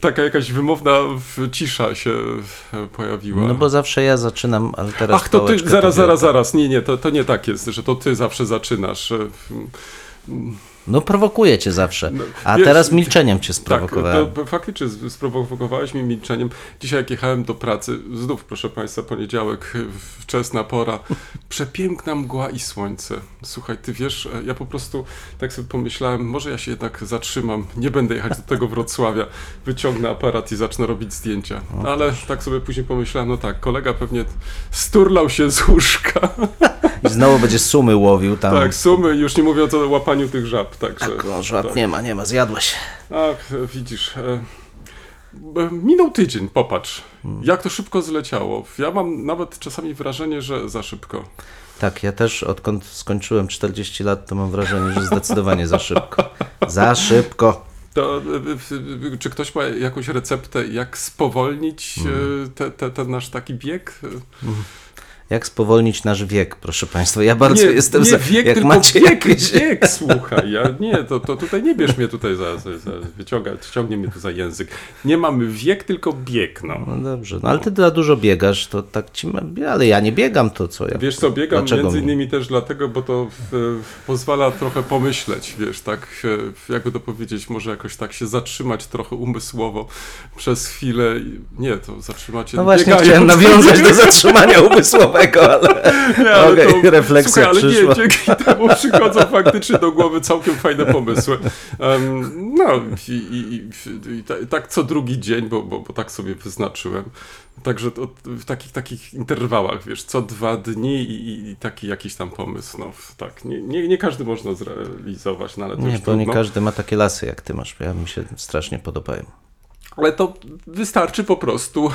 Taka jakaś wymowna cisza się e, pojawiła. No bo zawsze ja zaczynam, ale teraz Ach, to ty, zaraz, zaraz, zaraz. Nie, nie, to, to nie tak jest, że to ty zawsze zaczynasz. No prowokuję cię zawsze, No, a wiesz, teraz milczeniem cię Tak, sprowokowałem. to faktycznie sprowokowałeś mi milczeniem. Dzisiaj jak jechałem do pracy, znów proszę Państwa, poniedziałek, wczesna pora, przepiękna mgła i słońce. Słuchaj, ty wiesz, e, ja po prostu tak sobie pomyślałem, może ja się jednak zatrzymam, nie będę jechać do tego Wrocławia, wyciągnę aparat i zacznę robić zdjęcia. Ale tak sobie później pomyślałem, no tak, kolega pewnie sturlał się z łóżka. I znowu będzie sumy łowił tam. Tak, sumy, już nie mówiąc o łapaniu tych żab. Także, Tak, o, żart nie ma, nie ma, zjadłeś. Ach, e, widzisz. E, minął tydzień, popatrz. Jak to szybko zleciało. Ja mam nawet czasami wrażenie, że za szybko. Tak, ja też odkąd skończyłem 40 lat, to mam wrażenie, że zdecydowanie za szybko. Za szybko. To, e, czy ktoś ma jakąś receptę, jak spowolnić e, te, te, ten nasz taki bieg? Jak spowolnić nasz wiek, proszę Państwa? Ja bardzo nie, jestem nie za. wiek, jak tylko macie bieg, jakieś... bieg, słuchaj. Ja, nie, to, to tutaj nie bierz mnie tutaj za, za, za wyciąga, ciągnie mnie tu za język. Nie mamy wiek, tylko bieg, no. No dobrze, no ale ty za dużo biegasz, to tak ci. Ale ja nie biegam, to co ja. Wiesz co, biegam Dlaczego między mi? innymi też dlatego, bo to e, pozwala trochę pomyśleć, wiesz, tak, e, jakby to powiedzieć, może jakoś tak się zatrzymać trochę umysłowo przez chwilę. Nie, to zatrzymać się No właśnie, biegając. chciałem nawiązać do zatrzymania ale. Nie, ale Okej, to, refleksja słuchaj, ale przyszła. nie, dzięki temu przychodzą faktycznie do głowy całkiem fajne pomysły. Em, no i, i, i, i ta, tak co drugi dzień, bo, bo, bo tak sobie wyznaczyłem. Także to, w takich takich interwałach, wiesz, co dwa dni i, i, taki jakiś tam pomysł. No, tak, nie, nie, nie każdy można zrealizować, no ale to Nie, już bo nie trudno. każdy ma takie lasy jak ty masz. Ja mi się strasznie podobają. Ale to wystarczy po prostu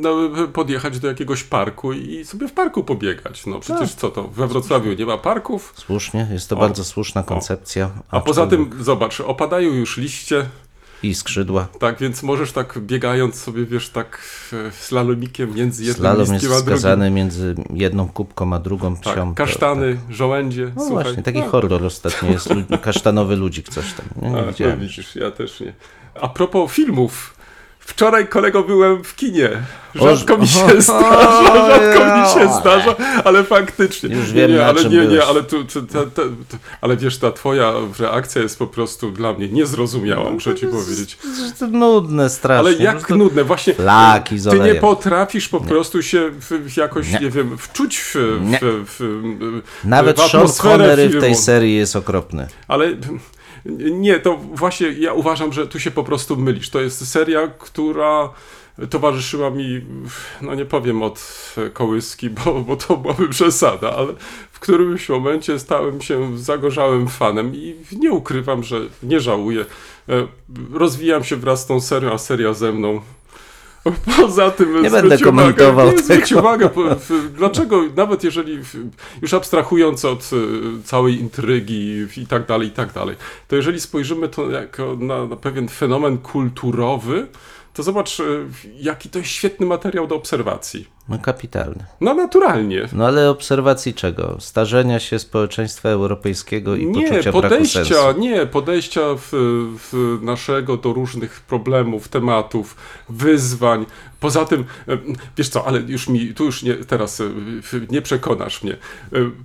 no, podjechać do jakiegoś parku i sobie w parku pobiegać. No przecież Tak. co to, we Wrocławiu nie ma parków, Słusznie, jest to O, bardzo słuszna koncepcja. A poza tym, zobacz, opadają już liście, I skrzydła. tak, więc możesz tak biegając sobie, wiesz, tak e, slalomiciem między jednym Slalom jest a między jedną kubką a drugą psią. Tak, to- kasztany, żołędzie, No słuchaj. właśnie, taki no, horror ostatnio jest. Kasztanowy ludzik coś tam. Nie, nie A, no widziałem. widzisz, ja też nie. A propos filmów. Wczoraj, kolego, byłem w kinie. Rzadko mi się zdarza, rzadko mi się zdarza, ale faktycznie. Już nie, wiem, nie, ale nie, nie, ale tu, ale wiesz, ta twoja reakcja jest po prostu dla mnie niezrozumiała, muszę ci powiedzieć. To nudne strasznie. Ale jak nudne, właśnie. Flaki z Ty nie potrafisz po prostu się jakoś, nie. Wiem, wczuć w, w, w, w Nawet w Sean Connery w tej serii jest okropny. Ale nie, to właśnie ja uważam, że tu się po prostu mylisz. To jest seria, która towarzyszyła mi, no nie powiem od kołyski, bo, bo to byłaby przesada, ale w którymś momencie stałem się zagorzałym fanem i nie ukrywam, że nie żałuję. E, Rozwijam się wraz z tą serią, a seria ze mną. Poza tym Nie zwróć będę uwagę, komentował nie, zwróć tego. uwagę, po- w- dlaczego nawet jeżeli, już abstrahując od y, całej intrygi i tak dalej, i tak dalej, to jeżeli spojrzymy to jako na, na pewien fenomen kulturowy, to zobacz, y, jaki to jest świetny materiał do obserwacji. No kapitalny. No naturalnie. No ale obserwacji czego? Starzenia się społeczeństwa europejskiego i Nie, poczucia braku podejścia, sensu. nie, podejścia w, w naszego do różnych problemów, tematów, wyzwań. Poza tym, wiesz co, ale już mi, tu już nie, teraz nie przekonasz mnie.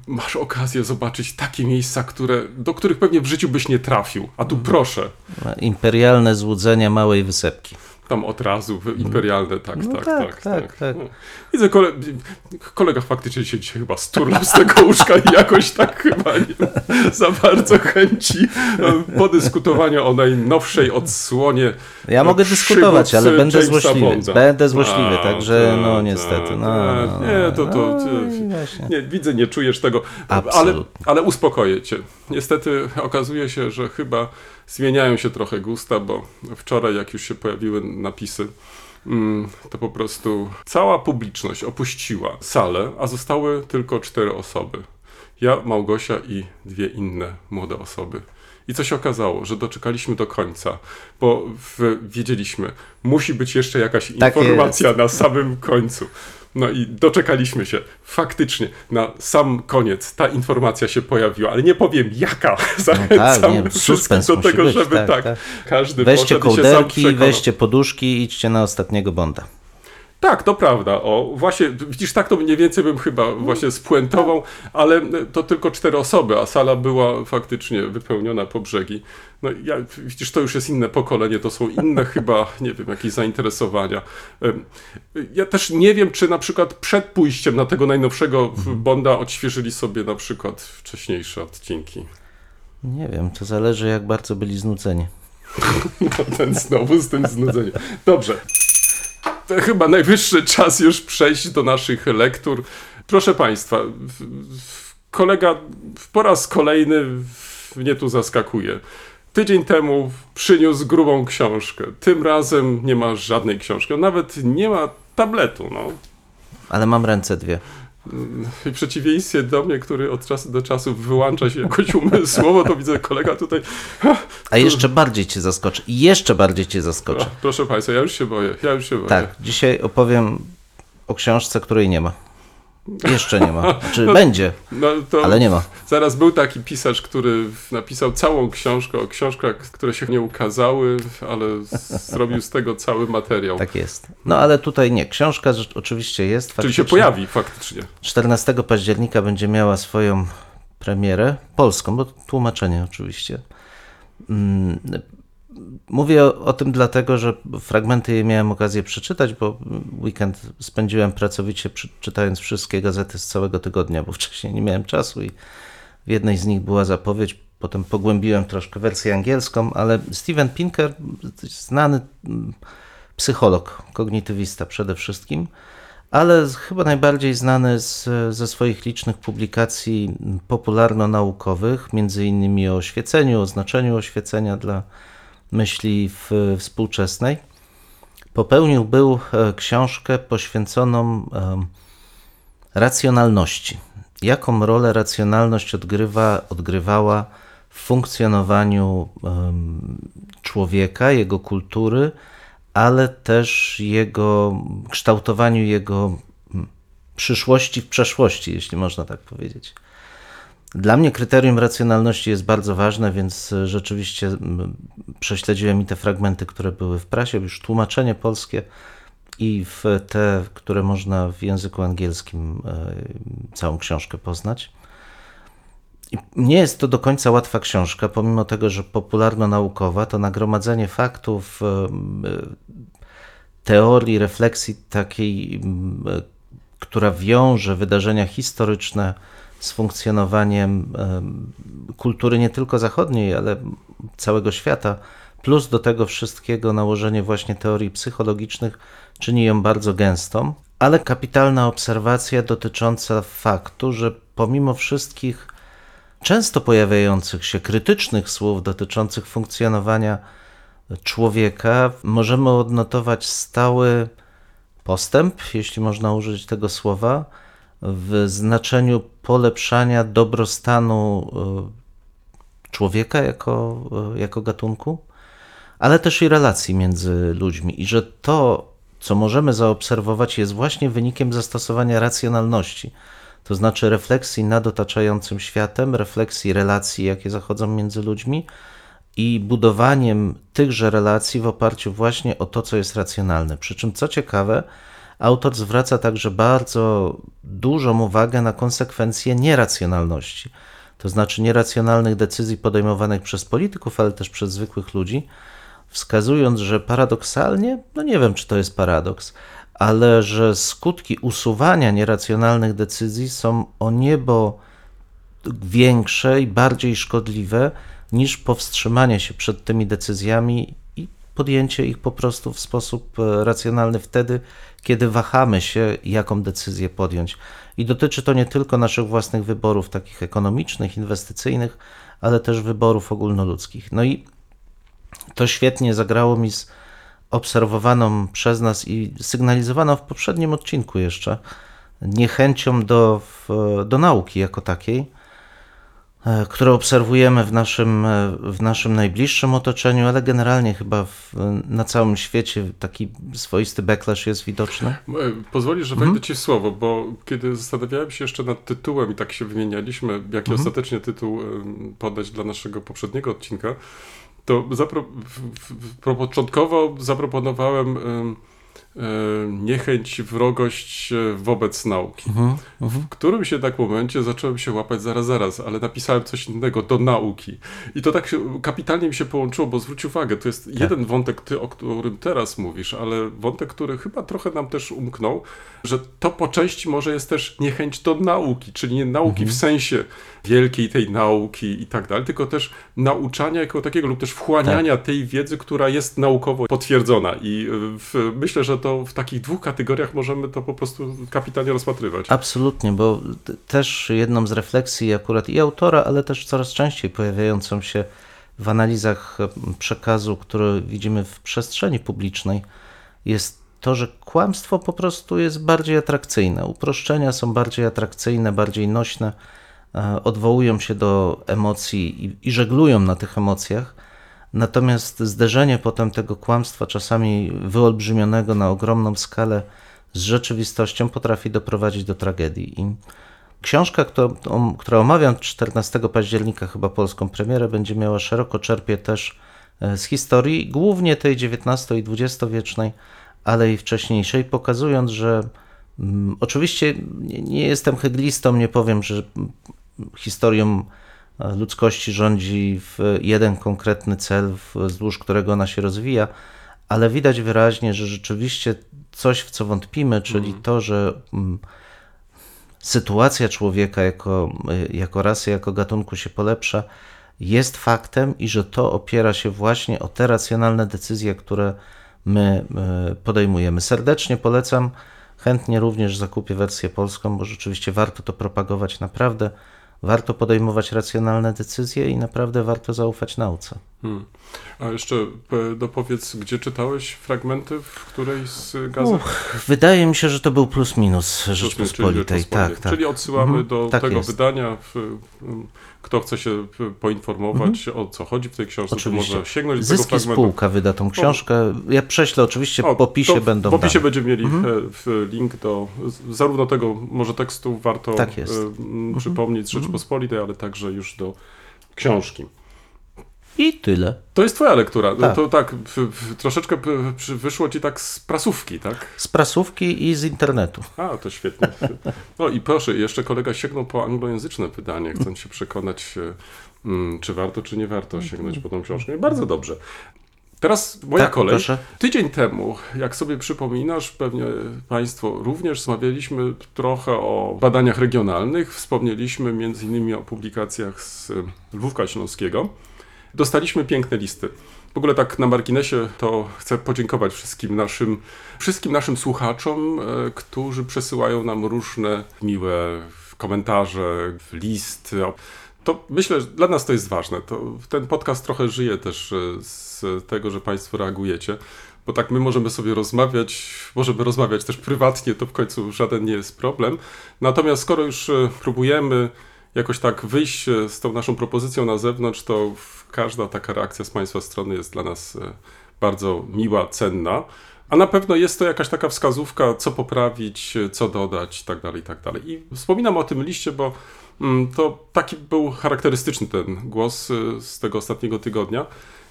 Masz okazję zobaczyć takie miejsca, które, do których pewnie w życiu byś nie trafił. A tu proszę. No, Imperialne złudzenia małej wysepki. Tam od razu, imperialne, tak, No tak, tak, tak, tak, tak. tak. No. Widzę, kole... kolega faktycznie się dzisiaj chyba sturlał z tego łóżka i jakoś tak chyba nie za bardzo chęci e, podyskutowania o najnowszej odsłonie Ja mogę dyskutować, ale będę Jamesa złośliwy. Bonda. Będę złośliwy, A, także tak, no niestety. No, no, Nie, to- to- no, właśnie. Nie, widzę, nie czujesz tego, ale, ale uspokoję cię. Niestety okazuje się, że chyba zmieniają się trochę gusta, bo wczoraj jak już się pojawiły napisy, mm, to po prostu cała publiczność opuściła salę, a zostały tylko cztery osoby. Ja, Małgosia i dwie inne młode osoby. I co się okazało, że doczekaliśmy do końca, bo w, wiedzieliśmy, musi być jeszcze jakaś Tak informacja na samym końcu. No i doczekaliśmy się. Faktycznie, na sam koniec ta informacja się pojawiła, ale nie powiem jaka. Zachęcam tak, nie, wszystkich do tego, być, żeby tak, tak, tak. każdy Weźcie kołderki, weźcie poduszki i idźcie na ostatniego Bonda. Tak, to prawda. O, właśnie, widzisz, tak to mniej więcej bym chyba właśnie spuentował, ale to tylko cztery osoby, a sala była faktycznie wypełniona po brzegi. No ja, widzisz, to już jest inne pokolenie, to są inne chyba, nie wiem, jakieś zainteresowania. Ja też nie wiem, czy na przykład przed pójściem na tego najnowszego Bonda odświeżyli sobie na przykład wcześniejsze odcinki. Nie wiem, to zależy jak bardzo byli znudzeni. No, ten znowu z tym znudzeniem. Dobrze. To chyba najwyższy czas już przejść do naszych lektur. Proszę Państwa, kolega po raz kolejny mnie tu zaskakuje. Tydzień temu przyniósł grubą książkę. Tym razem nie ma żadnej książki. On nawet nie ma tabletu. No. Ale mam ręce dwie. W przeciwieństwie do mnie, który od czasu do czasu wyłącza się jakoś umysłowo, to widzę kolega tutaj. A jeszcze bardziej cię zaskoczę. I jeszcze bardziej cię zaskoczę. O, proszę Państwa, ja już się boję. Ja już się boję. Tak, dzisiaj opowiem o książce, której nie ma. Jeszcze nie ma. Czy będzie, No, to ale nie ma. Zaraz był taki pisarz, który napisał całą książkę o książkach, które się nie ukazały, ale zrobił z tego cały materiał. Tak jest. No ale tutaj nie. Książka oczywiście jest. Czyli się pojawi faktycznie. 14 października będzie miała swoją premierę polską, bo tłumaczenie oczywiście. Mm, Mówię o, o tym dlatego, że fragmenty jej miałem okazję przeczytać, bo weekend spędziłem pracowicie przy, czytając wszystkie gazety z całego tygodnia, bo wcześniej nie miałem czasu i w jednej z nich była zapowiedź. Potem pogłębiłem troszkę wersję angielską, ale Steven Pinker, znany mm, psycholog, kognitywista przede wszystkim, ale chyba najbardziej znany z, ze swoich licznych publikacji popularno-naukowych, między innymi o oświeceniu, o znaczeniu oświecenia dla myśli współczesnej. Popełnił był e, książkę poświęconą em, racjonalności. Jaką rolę racjonalność odgrywa, odgrywała w funkcjonowaniu człowieka, jego kultury, ale też jego kształtowaniu jego przyszłości w przeszłości, jeśli można tak powiedzieć. Dla mnie kryterium racjonalności jest bardzo ważne, więc e, rzeczywiście prześledziłem i te fragmenty, które były w prasie, już tłumaczenie polskie i w te, które można w języku angielskim e, całą książkę poznać. I nie jest to do końca łatwa książka, pomimo tego, że popularno-naukowa, to nagromadzenie faktów, e, teorii, refleksji takiej, która wiąże wydarzenia historyczne z funkcjonowaniem em, kultury nie tylko zachodniej, ale całego świata, plus do tego wszystkiego nałożenie właśnie teorii psychologicznych czyni ją bardzo gęstą, ale kapitalna obserwacja dotycząca faktu, że pomimo wszystkich często pojawiających się krytycznych słów dotyczących funkcjonowania człowieka, możemy odnotować stały postęp, jeśli można użyć tego słowa, w znaczeniu polepszania dobrostanu e, człowieka jako, e, jako gatunku, ale też i relacji między ludźmi. I że to, co możemy zaobserwować, jest właśnie wynikiem zastosowania racjonalności, to znaczy refleksji nad otaczającym światem, refleksji relacji, jakie zachodzą między ludźmi i budowaniem tychże relacji w oparciu właśnie o to, co jest racjonalne. Przy czym, co ciekawe, autor zwraca także bardzo dużą uwagę na konsekwencje nieracjonalności, to znaczy nieracjonalnych decyzji podejmowanych przez polityków, ale też przez zwykłych ludzi, wskazując, że paradoksalnie, no nie wiem, czy to jest paradoks, ale że skutki usuwania nieracjonalnych decyzji są o niebo większe i bardziej szkodliwe niż powstrzymanie się przed tymi decyzjami podjęcie ich po prostu w sposób e, racjonalny wtedy, kiedy wahamy się, jaką decyzję podjąć. I dotyczy to nie tylko naszych własnych wyborów, takich ekonomicznych, inwestycyjnych, ale też wyborów ogólnoludzkich. No i to świetnie zagrało mi z obserwowaną przez nas i sygnalizowaną w poprzednim odcinku jeszcze niechęcią do, do nauki jako takiej, które obserwujemy w naszym, e, w naszym najbliższym otoczeniu, ale generalnie chyba w, na całym świecie taki swoisty backlash jest widoczny. E, Pozwolisz, że wejdę ci w słowo, bo kiedy zastanawiałem się jeszcze nad tytułem i tak się wymienialiśmy, jaki ostatecznie tytuł podać dla naszego poprzedniego odcinka, to zapro- w- w- początkowo zaproponowałem em, em, niechęć, wrogość e, wobec nauki. W którymś się tak momencie zacząłem się łapać zaraz, zaraz, ale napisałem coś innego, do nauki. I to tak się, kapitalnie mi się połączyło, bo zwróć uwagę, to jest jeden wątek, ty, o którym teraz mówisz, ale wątek, który chyba trochę nam też umknął, że to po części może jest też niechęć do nauki, czyli nie nauki w sensie wielkiej tej nauki i tak dalej, tylko też nauczania jako takiego lub też wchłaniania tej wiedzy, która jest naukowo potwierdzona. I y, w, myślę, że to w takich dwóch kategoriach możemy to po prostu kapitalnie rozpatrywać. Absolutnie, bo też jedną z refleksji akurat i autora, ale też coraz częściej pojawiającą się w analizach e, przekazu, który widzimy w przestrzeni publicznej, jest to, że kłamstwo po prostu jest bardziej atrakcyjne. Uproszczenia są bardziej atrakcyjne, bardziej nośne, e, odwołują się do emocji i, i żeglują na tych emocjach. Natomiast zderzenie potem tego kłamstwa, czasami wyolbrzymionego na ogromną skalę, z rzeczywistością potrafi doprowadzić do tragedii. I książka, którą omawiam 14 października, chyba polską premierę, będzie miała szeroko czerpie też e, z historii, głównie tej XIX i XX-wiecznej, ale i wcześniejszej, pokazując, że mm, oczywiście nie, jestem heglistą, nie powiem, że mm, historią ludzkości rządzi w jeden konkretny cel, wzdłuż którego ona się rozwija, ale widać wyraźnie, że rzeczywiście coś, w co wątpimy, czyli to, że mm, sytuacja człowieka jako, jako rasy, jako gatunku się polepsza, jest faktem i że to opiera się właśnie o te racjonalne decyzje, które my y, podejmujemy. Serdecznie polecam, chętnie również zakupię wersję polską, bo rzeczywiście warto to propagować naprawdę. Warto podejmować racjonalne decyzje i naprawdę warto zaufać nauce. Hmm. A jeszcze e, dopowiedz, gdzie czytałeś fragmenty w której z gazet? Uch, wydaje mi się, że to był plus minus Czyli Rzeczpospolitej. Rzeczpospolitej. Tak, tak. Czyli odsyłamy Mhm, do tak tego jest. wydania. Kto chce się poinformować, o co chodzi w tej książce, to Oczywiście. może sięgnąć do tego Zyski fragmentu. spółka wyda tą książkę. Ja prześlę oczywiście O, w opisie to będą W opisie dane. będziemy mieli Mhm. e, link do zarówno tego może tekstu warto Tak e, przypomnieć z Rzeczypospolitej, ale także już do książki. I tyle. To jest twoja lektura. Tak. To tak, troszeczkę wyszło ci tak z prasówki, tak? Z prasówki i z internetu. A, to świetnie. No i proszę, jeszcze kolega sięgnął po anglojęzyczne wydanie, chcąc się przekonać, e, mm, czy warto, czy nie warto sięgnąć po tą książkę. Bardzo dobrze. Teraz moja Tak, kolej. proszę. Tydzień temu, jak sobie przypominasz, pewnie Państwo również rozmawialiśmy trochę o badaniach regionalnych. Wspomnieliśmy między innymi o publikacjach z Lwówka Śląskiego. Dostaliśmy piękne listy. W ogóle tak na marginesie to chcę podziękować wszystkim naszym, wszystkim naszym słuchaczom, e, którzy przesyłają nam różne miłe komentarze, listy. To myślę, że dla nas to jest ważne. To ten podcast trochę żyje też e, z tego, że Państwo reagujecie. Bo tak my możemy sobie rozmawiać, możemy rozmawiać też prywatnie, to w końcu żaden nie jest problem. Natomiast skoro już e, próbujemy jakoś tak wyjść e, z tą naszą propozycją na zewnątrz, to każda taka reakcja z Państwa strony jest dla nas e, bardzo miła, cenna. A na pewno jest to jakaś taka wskazówka, co poprawić, e, co dodać, tak dalej, tak dalej. I wspominam o tym liście, bo mm, to taki był charakterystyczny ten głos z tego ostatniego tygodnia,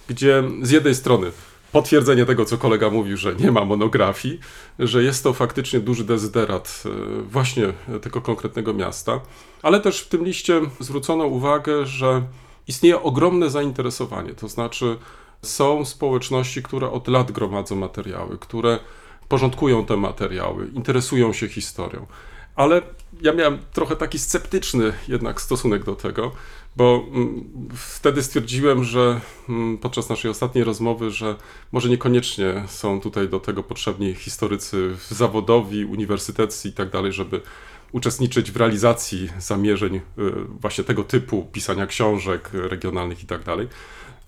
gdzie z jednej strony potwierdzenie tego, co kolega mówił, że nie ma monografii, że jest to faktycznie duży dezyderat e, właśnie tego konkretnego miasta, ale też w tym liście zwrócono uwagę, że istnieje ogromne zainteresowanie, to znaczy Są społeczności, które od lat gromadzą materiały, które porządkują te materiały, interesują się historią. Ale ja miałem trochę taki sceptyczny jednak stosunek do tego, bo mm, wtedy stwierdziłem, że mm, podczas naszej ostatniej rozmowy, że może niekoniecznie są tutaj do tego potrzebni historycy zawodowi, uniwersyteccy i tak dalej, żeby uczestniczyć w realizacji zamierzeń y, właśnie tego typu, pisania książek regionalnych i tak dalej.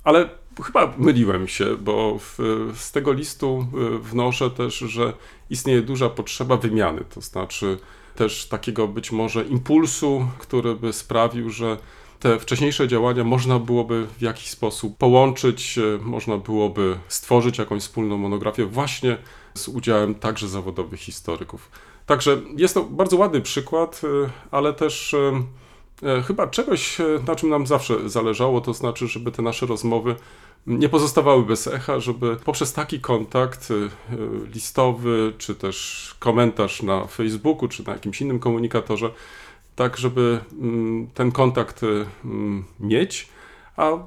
Ale chyba myliłem się, bo w, z tego listu y, wnoszę też, że istnieje duża potrzeba wymiany, to znaczy też takiego być może impulsu, który by sprawił, że te wcześniejsze działania można byłoby w jakiś sposób połączyć, y, można byłoby stworzyć jakąś wspólną monografię właśnie z udziałem także zawodowych historyków. Także jest to bardzo ładny przykład, y, ale też e, chyba czegoś, e, na czym nam zawsze zależało, to znaczy, żeby te nasze rozmowy nie pozostawały bez echa, żeby poprzez taki kontakt listowy, czy też komentarz na Facebooku, czy na jakimś innym komunikatorze, tak żeby mm, ten kontakt y, mm, mieć, a y,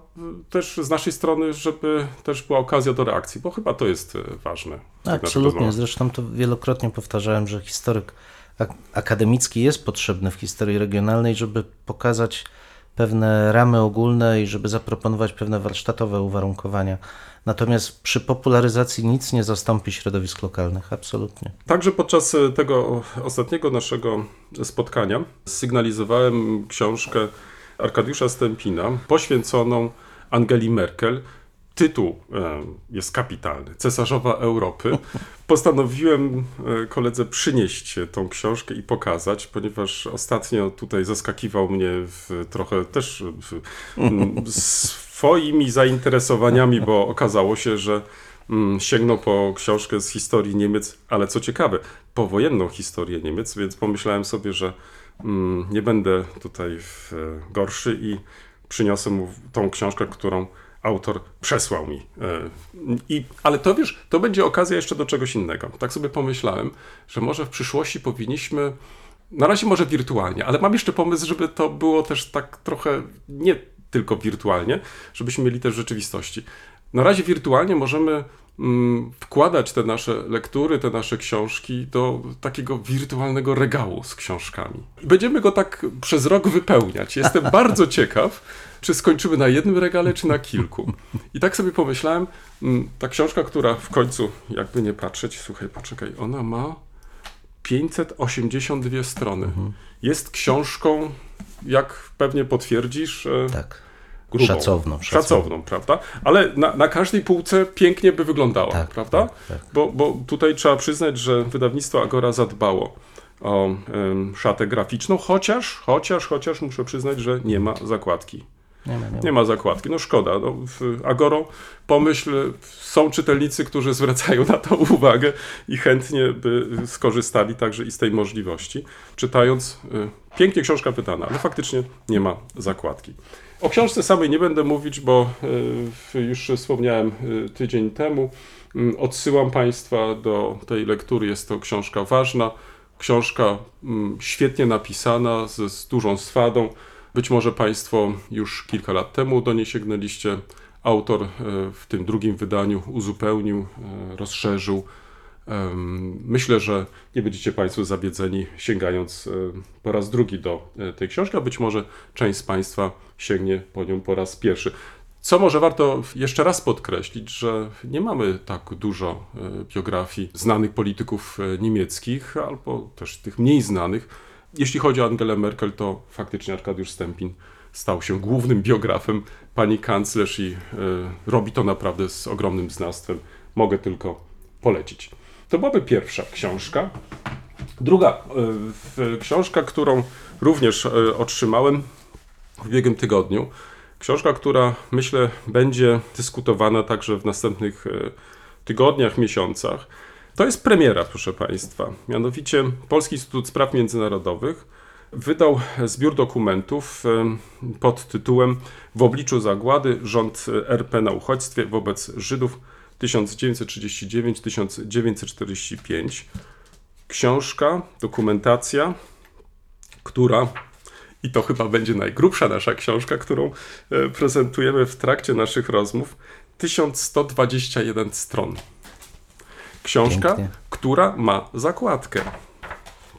też z naszej strony, żeby też była okazja do reakcji, bo chyba to jest y, ważne. naszych Absolutnie. Zresztą to wielokrotnie powtarzałem, że historyk ak- akademicki jest potrzebny w historii regionalnej, żeby pokazać pewne ramy ogólne i żeby zaproponować pewne warsztatowe uwarunkowania. Natomiast przy popularyzacji nic nie zastąpi środowisk lokalnych. Absolutnie. Także podczas e, tego ostatniego naszego spotkania sygnalizowałem książkę Arkadiusza Stępina poświęconą Angeli Merkel. Tytuł jest kapitalny Cesarzowa Europy. Postanowiłem e, koledze przynieść tą książkę i pokazać, ponieważ ostatnio tutaj zaskakiwał mnie w, trochę też w, swoimi zainteresowaniami, bo okazało się, że sięgnął po książkę z historii Niemiec, ale co ciekawe, powojenną historię Niemiec, więc pomyślałem sobie, że nie będę tutaj e, gorszy i przyniosę mu tą książkę, którą autor przesłał mi. E, I, ale to wiesz, to będzie okazja jeszcze do czegoś innego. Tak sobie pomyślałem, że może w przyszłości powinniśmy, na razie może wirtualnie, ale mam jeszcze pomysł, żeby to było też tak trochę nie tylko wirtualnie, żebyśmy mieli też rzeczywistości. Na razie wirtualnie możemy wkładać te nasze lektury, te nasze książki do takiego wirtualnego regału z książkami. Będziemy go tak przez rok wypełniać. Jestem bardzo ciekaw, czy skończymy na jednym regale, czy na kilku. I tak sobie pomyślałem, mm, ta książka, która w końcu, jakby nie patrzeć, słuchaj, poczekaj, ona ma 582 strony. Jest książką, jak pewnie potwierdzisz, e, Tak. Grubą. Szacowną, szacowną. Szacowną, prawda? Ale na, na każdej półce pięknie by wyglądała, Tak, prawda? tak, tak. Bo, bo tutaj trzeba przyznać, że wydawnictwo Agora zadbało o em, szatę graficzną, chociaż, chociaż, chociaż muszę przyznać, że nie ma zakładki. Nie ma, nie ma. Nie ma zakładki. No szkoda. No, w Agoro pomyśl, są czytelnicy, którzy zwracają na to uwagę i chętnie by skorzystali także i z tej możliwości, czytając y, pięknie książka wydana, ale faktycznie nie ma zakładki. O książce samej nie będę mówić, bo y, już wspomniałem y, tydzień temu. Mm, Odsyłam Państwa do tej lektury. Jest to książka ważna, książka mm, świetnie napisana, z, z dużą swadą. Być może Państwo już kilka lat temu do niej sięgnęliście. Autor e, w tym drugim wydaniu uzupełnił, e, rozszerzył. Myślę, że nie będziecie Państwo zawiedzeni sięgając e, po raz drugi do e, tej książki, a być może część z Państwa sięgnie po nią po raz pierwszy. Co może warto jeszcze raz podkreślić, że nie mamy tak dużo e, biografii znanych polityków e, niemieckich, albo też tych mniej znanych. Jeśli chodzi o Angelę Merkel, to faktycznie Arkadiusz Stępin stał się głównym biografem pani kanclerz i e, robi to naprawdę z ogromnym znawstwem. Mogę tylko polecić. To byłaby pierwsza książka. Druga książka, którą również otrzymałem w ubiegłym tygodniu. Książka, która myślę będzie dyskutowana także w następnych e, tygodniach, miesiącach. To jest premiera, proszę Państwa. Mianowicie Polski Instytut Spraw Międzynarodowych wydał zbiór dokumentów e, pod tytułem W obliczu zagłady rząd RP na uchodźstwie wobec Żydów 1939-1945. Książka, dokumentacja, która i to chyba będzie najgrubsza nasza książka, którą e, prezentujemy w trakcie naszych rozmów, 1121 stron. Książka, Pięknie. która ma zakładkę.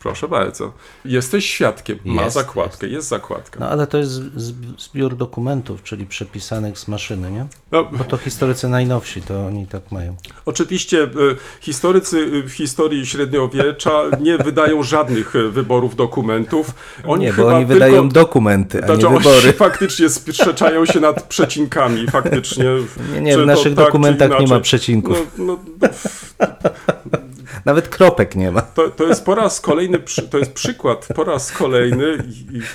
Proszę bardzo. Jesteś świadkiem. Ma Jest, zakładkę, jest zakładka. No ale to jest zb- zbiór dokumentów, czyli przepisanych z maszyny, nie? No, Bo to historycy najnowsi, to oni tak mają. Oczywiście e, historycy e, w historii średniowiecza nie wydają żadnych e, wyborów dokumentów. Oni nie, bo oni tylko, wydają dokumenty, a nie Znaczy, oni wybory. faktycznie sprzeczają się nad przecinkami, faktycznie. Nie, nie, w naszych tak, dokumentach nie ma przecinków. No, no, Nawet kropek nie ma. to, to jest po raz kolejny, to jest przykład po raz kolejny,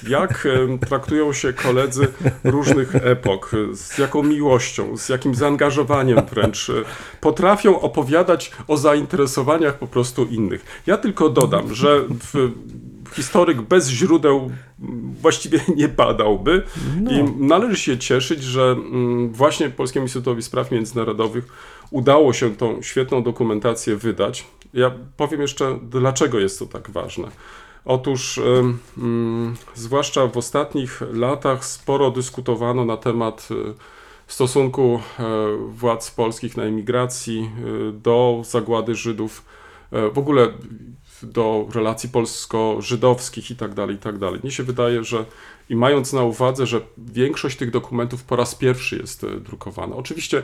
jak traktują się koledzy różnych epok, z jaką miłością, z jakim zaangażowaniem wręcz e, potrafią opowiadać o zainteresowaniach po prostu innych. Ja tylko dodam, że w, historyk bez źródeł właściwie nie badałby i należy się cieszyć, że mm, właśnie Polskiemu Instytutowi Spraw Międzynarodowych udało się tą świetną dokumentację wydać. Ja powiem jeszcze, dlaczego jest to tak ważne. Otóż, mm, zwłaszcza w ostatnich latach, sporo dyskutowano na temat y, stosunku e, władz polskich na emigracji y, do zagłady Żydów, e, w ogóle do relacji polsko-żydowskich i tak dalej, i tak. Mnie się wydaje, że i mając na uwadze, że większość tych dokumentów po raz pierwszy jest e, drukowana. Oczywiście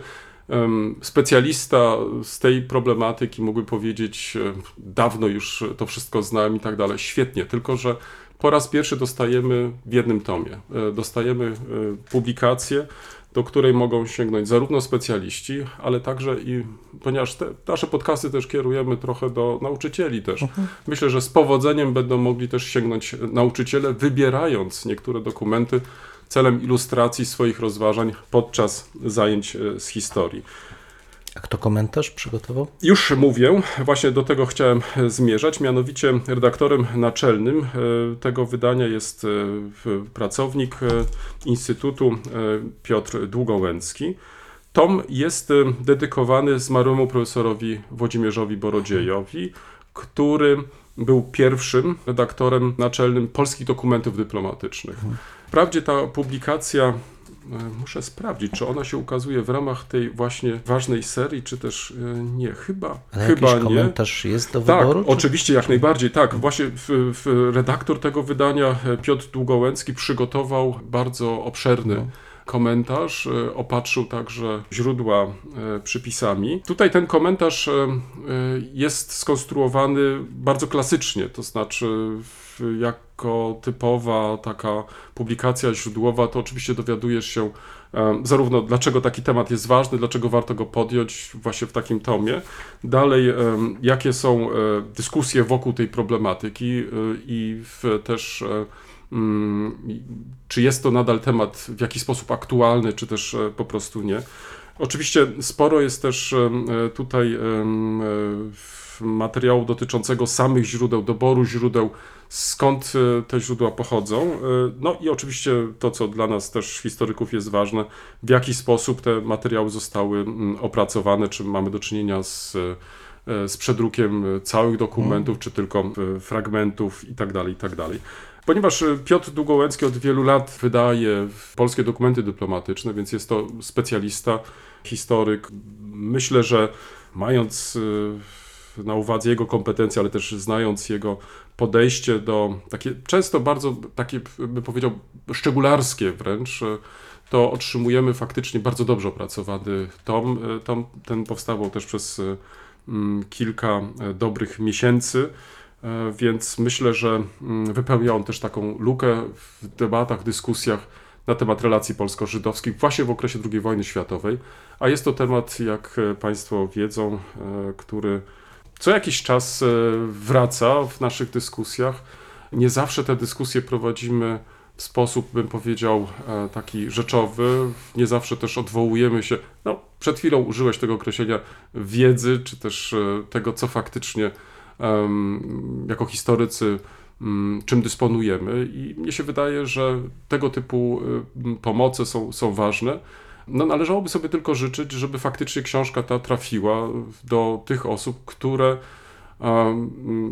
specjalista z tej problematyki mógłby powiedzieć, e, dawno już to wszystko znałem i tak dalej. Świetnie, tylko że po raz pierwszy dostajemy w jednym tomie, e, dostajemy e, publikację, do której mogą sięgnąć zarówno specjaliści, ale także i, ponieważ te, nasze podcasty też kierujemy trochę do nauczycieli też. Myślę, że z powodzeniem będą mogli też sięgnąć nauczyciele, wybierając niektóre dokumenty celem ilustracji swoich rozważań podczas zajęć e, z historii. A kto komentarz przygotował? Już mówię, właśnie do tego chciałem e, zmierzać, mianowicie redaktorem naczelnym e, tego wydania jest pracownik Instytutu Piotr Długołęcki. Tom jest dedykowany zmarłemu profesorowi Włodzimierzowi Borodziejowi, który był pierwszym redaktorem naczelnym polskich dokumentów dyplomatycznych. Wprawdzie ta publikacja E, Muszę sprawdzić, czy ona się ukazuje w ramach tej właśnie ważnej serii, czy też e, nie. Chyba, Ale chyba jakiś nie. komentarz jest do Tak, wyboru? czy- oczywiście, jak najbardziej, tak. Właśnie w, w redaktor tego wydania, e, Piotr Długołęcki, przygotował bardzo obszerny No. Komentarz, e, opatrzył także źródła e, przypisami. Tutaj ten komentarz e, jest skonstruowany bardzo klasycznie, to znaczy jako typowa taka publikacja źródłowa, to oczywiście dowiadujesz się zarówno dlaczego taki temat jest ważny, dlaczego warto go podjąć właśnie w takim tomie, dalej jakie są dyskusje wokół tej problematyki i też czy jest to nadal temat w jakiś sposób aktualny, czy też e, po prostu nie. Oczywiście sporo jest też e, tutaj e, w- materiału dotyczącego samych źródeł, doboru źródeł, skąd te źródła pochodzą. No i oczywiście to, co dla nas też historyków jest ważne, w jaki sposób te materiały zostały mm, opracowane, czy mamy do czynienia z, z przedrukiem całych dokumentów, czy tylko fragmentów i tak Ponieważ e, Piotr Długołęcki od wielu lat wydaje polskie dokumenty dyplomatyczne, więc jest to specjalista, historyk. Myślę, że mając e, na uwadze jego kompetencje, ale też znając jego podejście do takie często bardzo takie, bym powiedział, szczegularskie wręcz, e, to otrzymujemy faktycznie bardzo dobrze opracowany tom. Tom ten powstawał też przez kilka dobrych miesięcy, więc myślę, że mm, wypełnia on też taką lukę w debatach, dyskusjach na temat relacji polsko-żydowskich właśnie w okresie II wojny światowej, a jest to temat, jak e, Państwo wiedzą, e, który co jakiś czas e, wraca w naszych dyskusjach. Nie zawsze te dyskusje prowadzimy w sposób, bym powiedział, e, taki rzeczowy. Nie zawsze też odwołujemy się. No, przed chwilą użyłeś tego określenia wiedzy, czy też e, tego, co faktycznie jako historycy mm, czym dysponujemy. I mnie się wydaje, że tego typu y, pomoce są, są ważne. No, należałoby sobie tylko życzyć, żeby faktycznie książka ta trafiła do tych osób, które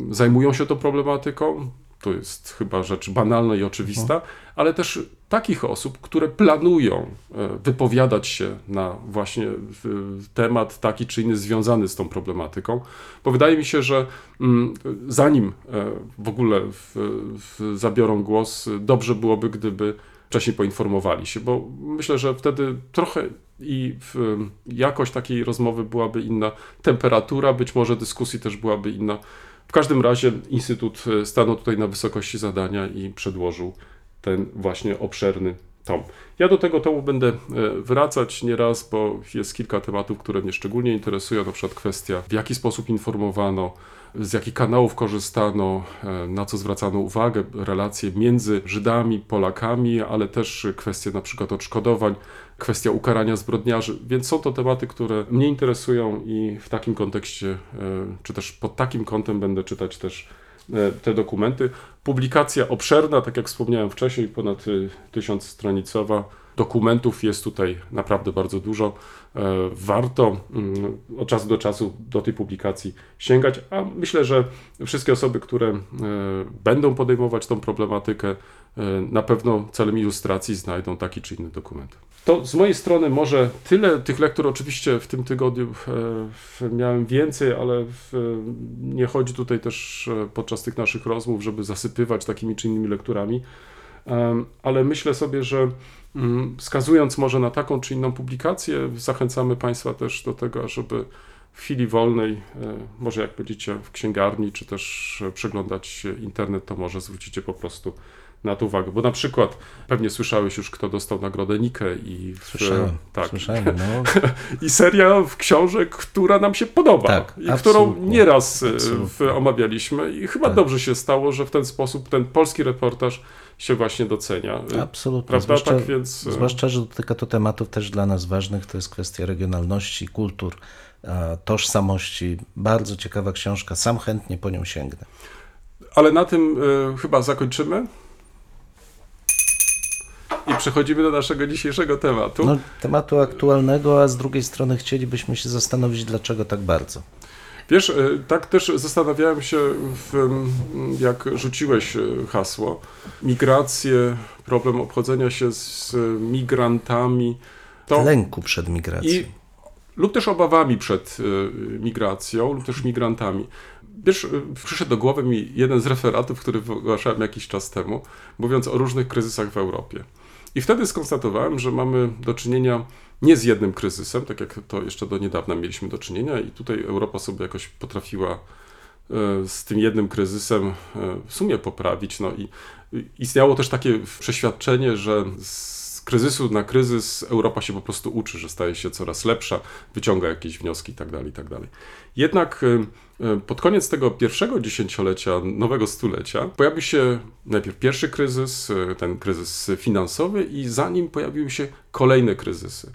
zajmują się tą problematyką, to jest chyba rzecz banalna i oczywista, ale też takich osób, które planują e, wypowiadać się na właśnie temat taki czy inny związany z tą problematyką, bo wydaje mi się, że mm, zanim e, w ogóle w, w zabiorą głos, dobrze byłoby, gdyby wcześniej poinformowali się, bo myślę, że wtedy trochę i jakość takiej rozmowy byłaby inna, temperatura być może dyskusji też byłaby inna. W każdym razie Instytut e, stanął tutaj na wysokości zadania i przedłożył ten właśnie obszerny tom. Ja do tego tomu będę e, wracać nieraz, bo jest kilka tematów, które mnie szczególnie interesują, na przykład kwestia w jaki sposób informowano, z jakich kanałów korzystano, e, na co zwracano uwagę, relacje między Żydami, Polakami, ale też kwestie na przykład odszkodowań, kwestia ukarania zbrodniarzy, więc są to tematy, które mnie interesują i w takim kontekście, e, czy też pod takim kątem będę czytać też te dokumenty. Publikacja obszerna, tak jak wspomniałem wcześniej, ponad y, tysiąc stronicowa. Dokumentów jest tutaj naprawdę bardzo dużo. E, Warto mm, od czasu do czasu do tej publikacji sięgać, a myślę, że wszystkie osoby, które e, będą podejmować tą problematykę, e, na pewno celem ilustracji znajdą taki czy inny dokument. To z mojej strony może tyle. Tych lektur oczywiście w tym tygodniu miałem więcej, ale nie chodzi tutaj też podczas tych naszych rozmów, żeby zasypywać takimi czy innymi lekturami. Ale myślę sobie, że wskazując może na taką czy inną publikację, zachęcamy Państwa też do tego, żeby w chwili wolnej, e, może jak będziecie w księgarni, czy też e, przeglądać internet, to może zwrócicie po prostu na to uwagę. Bo na przykład pewnie słyszałeś już, kto dostał nagrodę Nikę i w, Słyszałem, tak, słyszałem, no. i seria w książek, która nam się podoba Tak, i którą nieraz e, absolutnie. omawialiśmy i chyba Tak. dobrze się stało, że w ten sposób ten polski reportaż się właśnie docenia. Absolutnie. Prawda? Zwłaszcza, Tak więc, zwłaszcza, że dotyka to tematów też dla nas ważnych, to jest kwestia regionalności, kultur, tożsamości. Bardzo ciekawa książka, sam chętnie po nią sięgnę. Ale na tym e, chyba zakończymy. I przechodzimy do naszego dzisiejszego tematu. No, tematu aktualnego, a z drugiej strony chcielibyśmy się zastanowić, dlaczego tak bardzo. Wiesz, e, tak też zastanawiałem się, w, jak rzuciłeś e, hasło. Migracje, problem obchodzenia się z migrantami. To Lęku przed migracją. Lub też obawami przed y, migracją, lub też migrantami. Wiesz, y, przyszedł do głowy mi jeden z referatów, który wygłaszałem jakiś czas temu, mówiąc o różnych kryzysach w Europie. I wtedy skonstatowałem, że mamy do czynienia nie z jednym kryzysem, tak jak to jeszcze do niedawna mieliśmy do czynienia, i tutaj Europa sobie jakoś potrafiła e, z tym jednym kryzysem w sumie poprawić. No i istniało też takie przeświadczenie, że z kryzysu na kryzys Europa się po prostu uczy, że staje się coraz lepsza, wyciąga jakieś wnioski itd. itd. Jednak e, e, pod koniec tego pierwszego dziesięciolecia, nowego stulecia, pojawił się najpierw pierwszy kryzys, e, ten kryzys finansowy, i za nim pojawiły się kolejne kryzysy.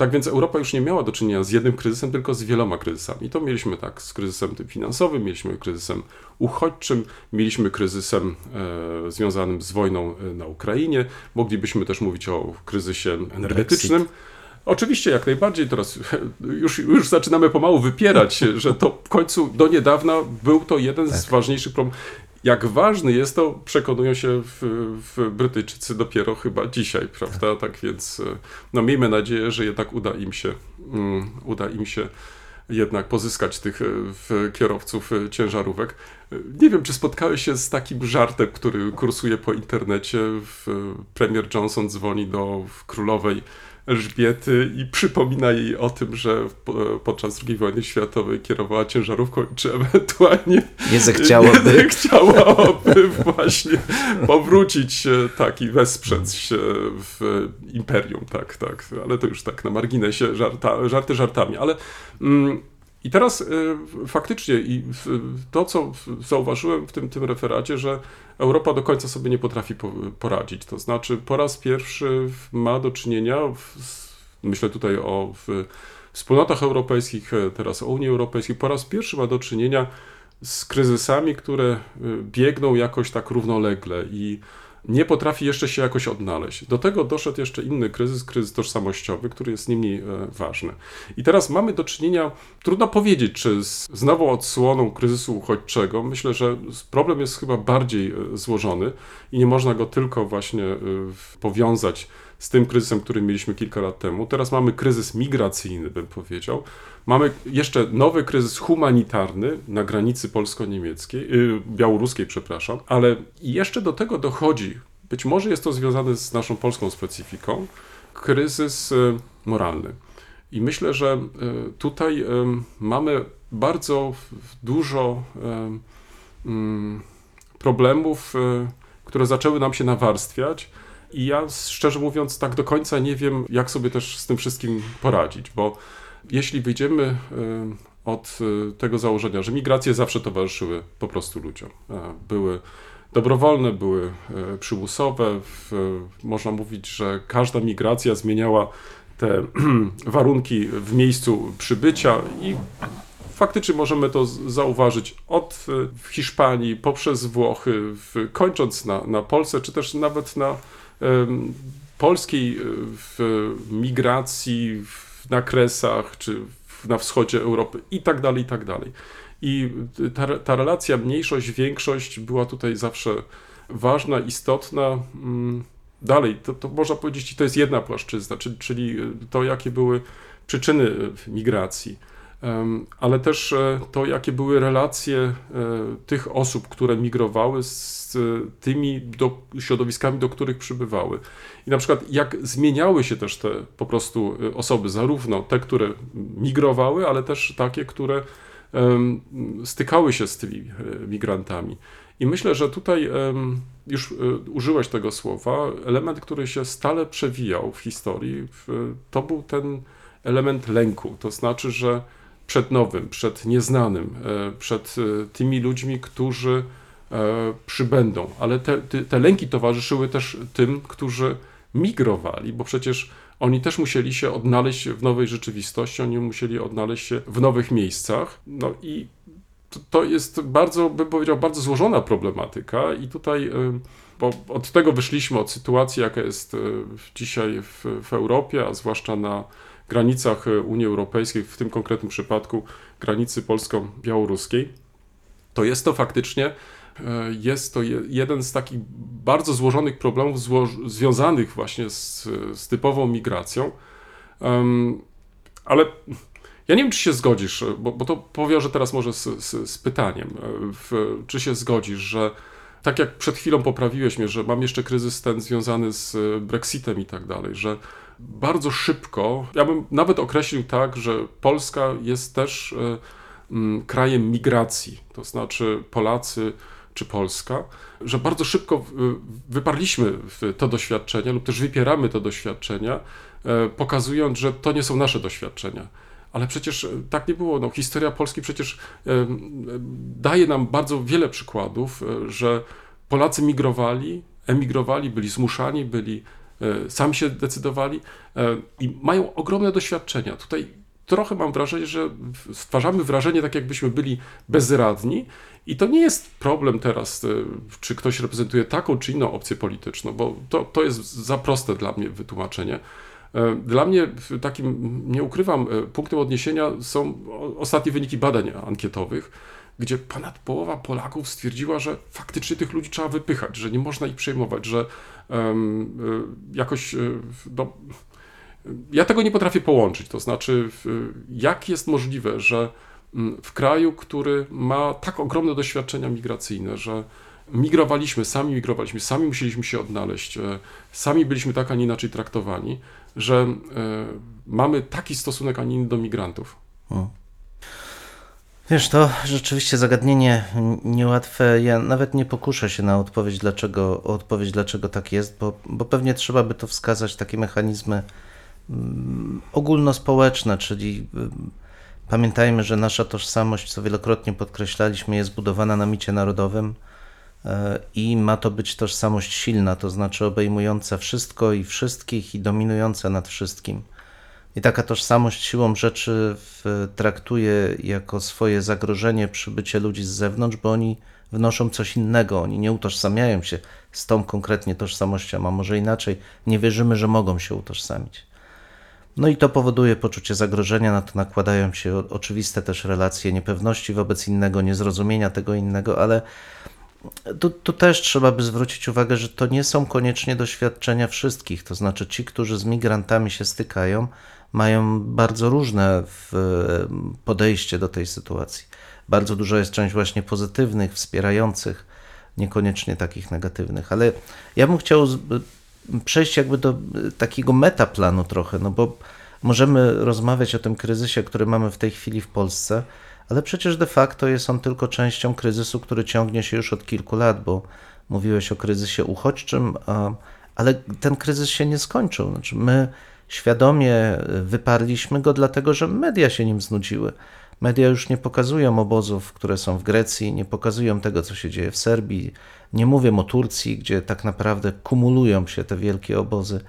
Tak więc Europa już nie miała do czynienia z jednym kryzysem, tylko z wieloma kryzysami. I to mieliśmy tak, z kryzysem tym finansowym, mieliśmy kryzysem uchodźczym, mieliśmy kryzysem e, związanym z wojną e, na Ukrainie, moglibyśmy też mówić o kryzysie energetycznym. Oczywiście, jak najbardziej. Teraz już, już zaczynamy pomału wypierać że to w końcu do niedawna był to jeden z ważniejszych problemów. Jak ważny jest to, przekonują się w, w Brytyjczycy dopiero chyba dzisiaj, prawda? Tak więc, e, no miejmy nadzieję, że jednak uda im się, mm, uda im się jednak pozyskać tych e, w, kierowców e, ciężarówek. Nie wiem, czy spotkałeś się z takim żartem, który kursuje po internecie. Premier Johnson dzwoni do królowej Elżbiety i przypomina jej o tym, że po- podczas II wojny światowej kierowała ciężarówką, czy ewentualnie Nie zechciałoby. nie chciałaby właśnie powrócić e, tak i wesprzeć się w imperium, tak, tak, ale to już tak na marginesie, żarta, żarty żartami, ale mm, i teraz y, faktycznie i to, co zauważyłem w tym, tym referacie, że Europa do końca sobie nie potrafi po, poradzić, to znaczy po raz pierwszy ma do czynienia, w, myślę tutaj o w, wspólnotach europejskich, e, teraz o Unii Europejskiej, po raz pierwszy ma do czynienia z kryzysami, które y, biegną jakoś tak równolegle i nie potrafi jeszcze się jakoś odnaleźć. Do tego doszedł jeszcze inny kryzys, kryzys tożsamościowy, który jest nie mniej e, ważny. I teraz mamy do czynienia, trudno powiedzieć, czy z, z nową odsłoną kryzysu uchodźczego. Myślę, że problem jest chyba bardziej e, złożony i nie można go tylko właśnie e, powiązać z tym kryzysem, który mieliśmy kilka lat temu. Teraz mamy kryzys migracyjny, bym powiedział. Mamy jeszcze nowy kryzys humanitarny na granicy polsko-niemieckiej, yy, białoruskiej, przepraszam, ale jeszcze do tego dochodzi, być może jest to związane z naszą polską specyfiką, kryzys y, moralny. I myślę, że y, tutaj y, mamy bardzo dużo y, mm, problemów, y, które zaczęły nam się nawarstwiać. I ja szczerze mówiąc, tak do końca nie wiem, jak sobie też z tym wszystkim poradzić, bo jeśli wyjdziemy y, od y, tego założenia, że migracje zawsze towarzyszyły po prostu ludziom, były dobrowolne, były e, przymusowe, można mówić, że każda migracja zmieniała te warunki w miejscu przybycia i faktycznie możemy to zauważyć od Hiszpanii, poprzez Włochy, kończąc na, na Polsce, czy też nawet na polskiej e, w migracji na Kresach, czy na wschodzie Europy i tak dalej, i tak dalej. I ta, ta relacja mniejszość-większość była tutaj zawsze ważna, istotna. Mm, Dalej, to, to można powiedzieć, to jest jedna płaszczyzna, czyli, czyli to, jakie były przyczyny e, migracji, ale też e, to, jakie były relacje e, tych osób, które migrowały z tymi do, środowiskami, do których przybywały. I na przykład jak zmieniały się też te po prostu e, osoby, zarówno te, które migrowały, ale też takie, które stykały się z tymi migrantami. I myślę, że tutaj już użyłeś tego słowa, element, który się stale przewijał w historii, to był ten element lęku. To znaczy, że przed nowym, przed nieznanym, e, przed e, tymi ludźmi, którzy e, przybędą. Ale te, te, lęki towarzyszyły też tym, którzy migrowali, bo przecież oni też musieli się odnaleźć w nowej rzeczywistości, oni musieli odnaleźć się w nowych miejscach. No i to- jest bardzo, bym powiedział, bardzo złożona problematyka i tutaj, bo od tego wyszliśmy, od sytuacji, jaka jest dzisiaj w, w Europie, a zwłaszcza na granicach y, Unii Europejskiej, w tym konkretnym przypadku granicy polsko-białoruskiej, to jest to faktycznie, y, jest to je- jeden z takich bardzo złożonych problemów zło- związanych właśnie z, z typową migracją. Em, ale ja nie wiem, czy się zgodzisz, bo, bo to powiążę teraz może z, z, z pytaniem. e, W, czy się zgodzisz, że tak jak przed chwilą poprawiłeś mnie, że mam jeszcze kryzys ten związany z e, Brexitem i tak dalej, że bardzo szybko, ja bym nawet określił tak, że Polska jest też e, krajem migracji, to znaczy Polacy czy Polska, że bardzo szybko wyparliśmy to doświadczenie lub też wypieramy to doświadczenia, e, pokazując, że to nie są nasze doświadczenia. Ale przecież e, tak nie było. No, historia Polski przecież daje nam bardzo wiele przykładów, że Polacy migrowali, emigrowali, byli zmuszani, byli sami się decydowali e, i mają ogromne doświadczenia. Tutaj trochę mam wrażenie, że stwarzamy wrażenie, tak jakbyśmy byli bezradni i to nie jest problem teraz, e, czy ktoś reprezentuje taką czy inną opcję polityczną, bo to, to jest za proste dla mnie wytłumaczenie. E, Dla mnie takim, nie ukrywam, e, punktem odniesienia są ostatnie wyniki badań ankietowych, gdzie ponad połowa Polaków stwierdziła, że faktycznie tych ludzi trzeba wypychać, że nie można ich przejmować, że e, jakoś, e, no, ja tego nie potrafię połączyć. To znaczy, jak jest możliwe, że w kraju, który ma tak ogromne doświadczenia migracyjne, że migrowaliśmy, sami migrowaliśmy, sami musieliśmy się odnaleźć, e, sami byliśmy tak, a nie inaczej traktowani, że mamy taki stosunek, a nie inny do migrantów. Wiesz, to rzeczywiście zagadnienie niełatwe. Ja nawet nie pokuszę się na odpowiedź, dlaczego, odpowiedź, dlaczego tak jest, bo, bo pewnie trzeba by to wskazać takie mechanizmy mm, ogólnospołeczne, czyli mm, pamiętajmy, że nasza tożsamość, co wielokrotnie podkreślaliśmy, jest budowana na micie narodowym e, i ma to być tożsamość silna, to znaczy obejmująca wszystko i wszystkich i dominująca nad wszystkim. I taka tożsamość siłą rzeczy w, traktuje jako swoje zagrożenie przybycie ludzi z zewnątrz, bo oni wnoszą coś innego. Oni nie utożsamiają się z tą konkretnie tożsamością, a może inaczej, nie wierzymy, że mogą się utożsamić. No i to powoduje poczucie zagrożenia, na to nakładają się oczywiste też relacje niepewności wobec innego, niezrozumienia tego innego, ale tu, tu też trzeba by zwrócić uwagę, że to nie są koniecznie doświadczenia wszystkich. To znaczy, ci, którzy z migrantami się stykają, mają bardzo różne podejście do tej sytuacji. Bardzo dużo jest część właśnie pozytywnych, wspierających, niekoniecznie takich negatywnych. Ale ja bym chciał przejść jakby do y, takiego metaplanu trochę, no bo możemy rozmawiać o tym kryzysie, który mamy w tej chwili w Polsce, ale przecież de facto jest on tylko częścią kryzysu, który ciągnie się już od kilku lat, bo mówiłeś o kryzysie uchodźczym, ale ten kryzys się nie skończył. Znaczy my świadomie wyparliśmy go dlatego, że media się nim znudziły. Media już nie pokazują obozów, które są w Grecji, nie pokazują tego, co się dzieje w Serbii. Nie mówię o Turcji, gdzie tak naprawdę kumulują się te wielkie obozy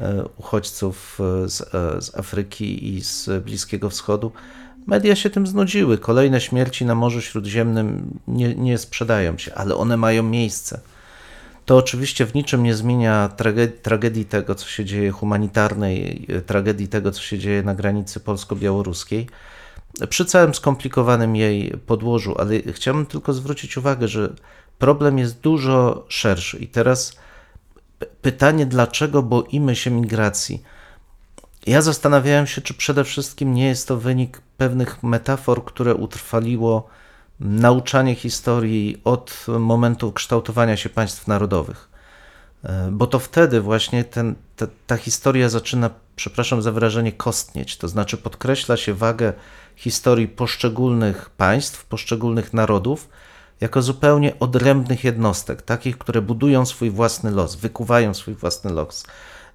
e, uchodźców e, z, e, z Afryki i z Bliskiego Wschodu. Media się tym znudziły. Kolejne śmierci na Morzu Śródziemnym nie, nie sprzedają się, ale one mają miejsce. To oczywiście w niczym nie zmienia tragedii, tragedii tego, co się dzieje, humanitarnej e, tragedii tego, co się dzieje na granicy polsko-białoruskiej, przy całym skomplikowanym jej podłożu, ale chciałbym tylko zwrócić uwagę, że problem jest dużo szerszy. I teraz pytanie, dlaczego boimy się migracji? Ja zastanawiałem się, czy przede wszystkim nie jest to wynik pewnych metafor, które utrwaliło nauczanie historii od momentu kształtowania się państw narodowych. E, Bo to wtedy właśnie ten, ta, ta historia zaczyna, przepraszam za wyrażenie, kostnieć. To znaczy podkreśla się wagę historii poszczególnych państw, poszczególnych narodów, jako zupełnie odrębnych jednostek, takich, które budują swój własny los, wykuwają swój własny los.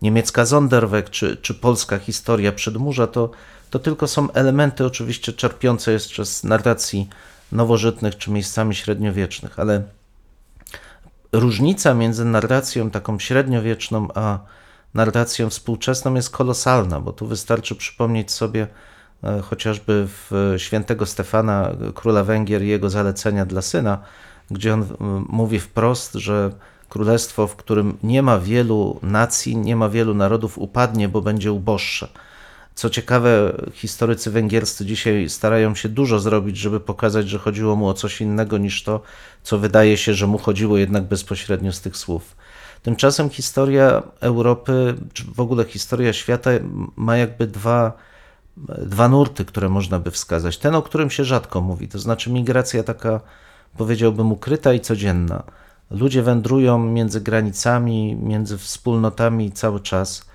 Niemiecka Sonderweg czy, czy polska historia przedmurza to, to tylko są elementy oczywiście czerpiące jeszcze z narracji nowożytnych czy miejscami średniowiecznych, ale różnica między narracją taką średniowieczną a narracją współczesną jest kolosalna, bo tu wystarczy przypomnieć sobie e, chociażby w świętego Stefana, króla Węgier jego zalecenia dla syna, gdzie on mówi wprost, że królestwo, w którym nie ma wielu nacji, nie ma wielu narodów, upadnie, bo będzie uboższe. Co ciekawe, historycy węgierscy dzisiaj starają się dużo zrobić, żeby pokazać, że chodziło mu o coś innego niż to, co wydaje się, że mu chodziło jednak bezpośrednio z tych słów. Tymczasem historia Europy, czy w ogóle historia świata ma jakby dwa, dwa nurty, które można by wskazać. Ten, o którym się rzadko mówi, to znaczy migracja taka, powiedziałbym, ukryta i codzienna. Ludzie wędrują między granicami, między wspólnotami cały czas,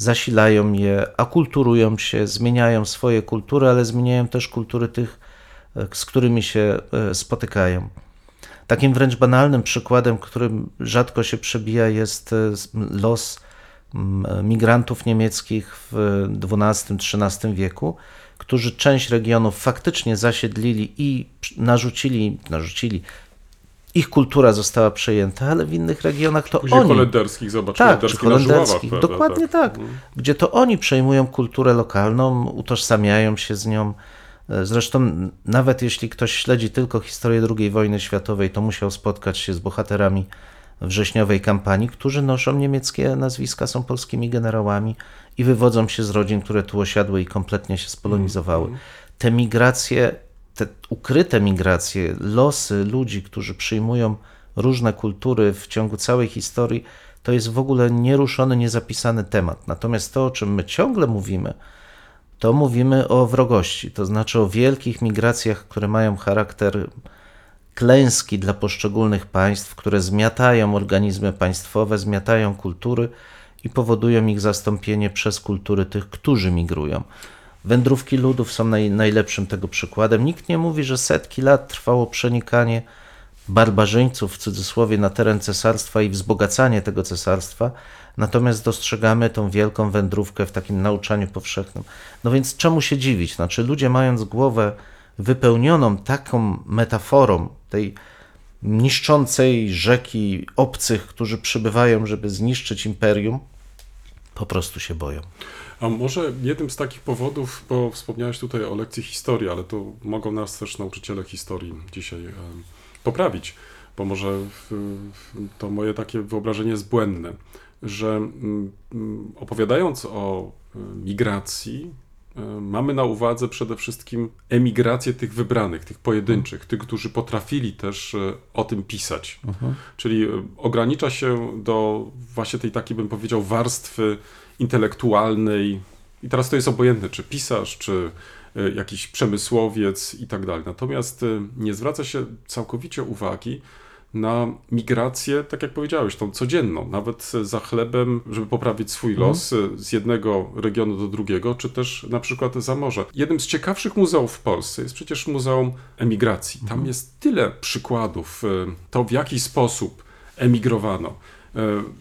zasilają je, akulturują się, zmieniają swoje kultury, ale zmieniają też kultury tych, e, z którymi się e, spotykają. Takim wręcz banalnym przykładem, którym rzadko się przebija, jest e, los migrantów niemieckich w XII-XIII wieku, którzy część regionów faktycznie zasiedlili i narzucili, narzucili, ich kultura została przejęta, ale w innych regionach to Później oni. holenderskich, zobacz, Tak, czy holenderski holenderskich. prawda, Dokładnie tak. Gdzie to oni przejmują kulturę lokalną, utożsamiają się z nią. E, Zresztą, nawet jeśli ktoś śledzi tylko historię II wojny światowej, to musiał spotkać się z bohaterami wrześniowej kampanii, którzy noszą niemieckie nazwiska, są polskimi generałami i wywodzą się z rodzin, które tu osiadły i kompletnie się spolonizowały. Te migracje, te ukryte migracje, losy ludzi, którzy przyjmują różne kultury w ciągu całej historii, to jest w ogóle nieruszony, niezapisany temat. Natomiast to, o czym my ciągle mówimy, to mówimy o wrogości, to znaczy o wielkich migracjach, które mają charakter klęski dla poszczególnych państw, które zmiatają organizmy państwowe, zmiatają kultury i powodują ich zastąpienie przez kultury tych, którzy migrują. Wędrówki ludów są naj, najlepszym tego przykładem. Nikt nie mówi, że setki lat trwało przenikanie barbarzyńców w cudzysłowie na teren cesarstwa i wzbogacanie tego cesarstwa, natomiast dostrzegamy tą wielką wędrówkę w takim nauczaniu powszechnym. No więc czemu się dziwić? Znaczy ludzie mając głowę wypełnioną taką metaforą tej niszczącej rzeki obcych, którzy przybywają, żeby zniszczyć imperium, po prostu się boją. A może jednym z takich powodów, bo wspomniałeś tutaj o lekcji historii, ale to mogą nas też nauczyciele historii dzisiaj e, poprawić, bo może to moje takie wyobrażenie jest błędne, że opowiadając o y, migracji, y, mamy na uwadze przede wszystkim emigrację tych wybranych, tych pojedynczych, tych, którzy potrafili też y, o tym pisać. Czyli y, ogranicza się do właśnie tej takiej, bym powiedział, warstwy intelektualnej. I teraz to jest obojętne, czy pisarz, czy y, jakiś przemysłowiec i tak dalej. Natomiast y, nie zwraca się całkowicie uwagi na migrację, tak jak powiedziałeś, tą codzienną, nawet za chlebem, żeby poprawić swój los y, z jednego regionu do drugiego, czy też na przykład za morze. Jednym z ciekawszych muzeów w Polsce jest przecież Muzeum Emigracji. Tam jest tyle przykładów, to w jaki sposób emigrowano. Y,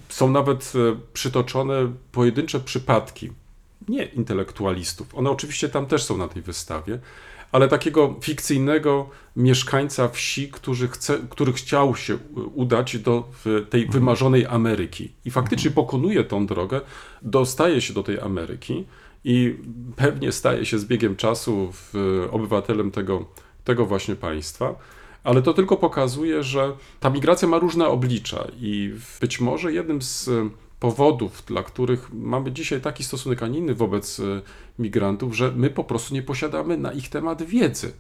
Są nawet y, przytoczone pojedyncze przypadki, nie intelektualistów. One oczywiście tam też są na tej wystawie, ale takiego fikcyjnego mieszkańca wsi, który, chce, który chciał się udać do tej wymarzonej Ameryki. I faktycznie pokonuje tą drogę, dostaje się do tej Ameryki i pewnie staje się z biegiem czasu obywatelem tego, tego właśnie państwa. Ale to tylko pokazuje, że ta migracja ma różne oblicza i być może jednym z powodów, dla których mamy dzisiaj taki stosunek, a nie inny wobec e, migrantów, że my po prostu nie posiadamy na ich temat wiedzy.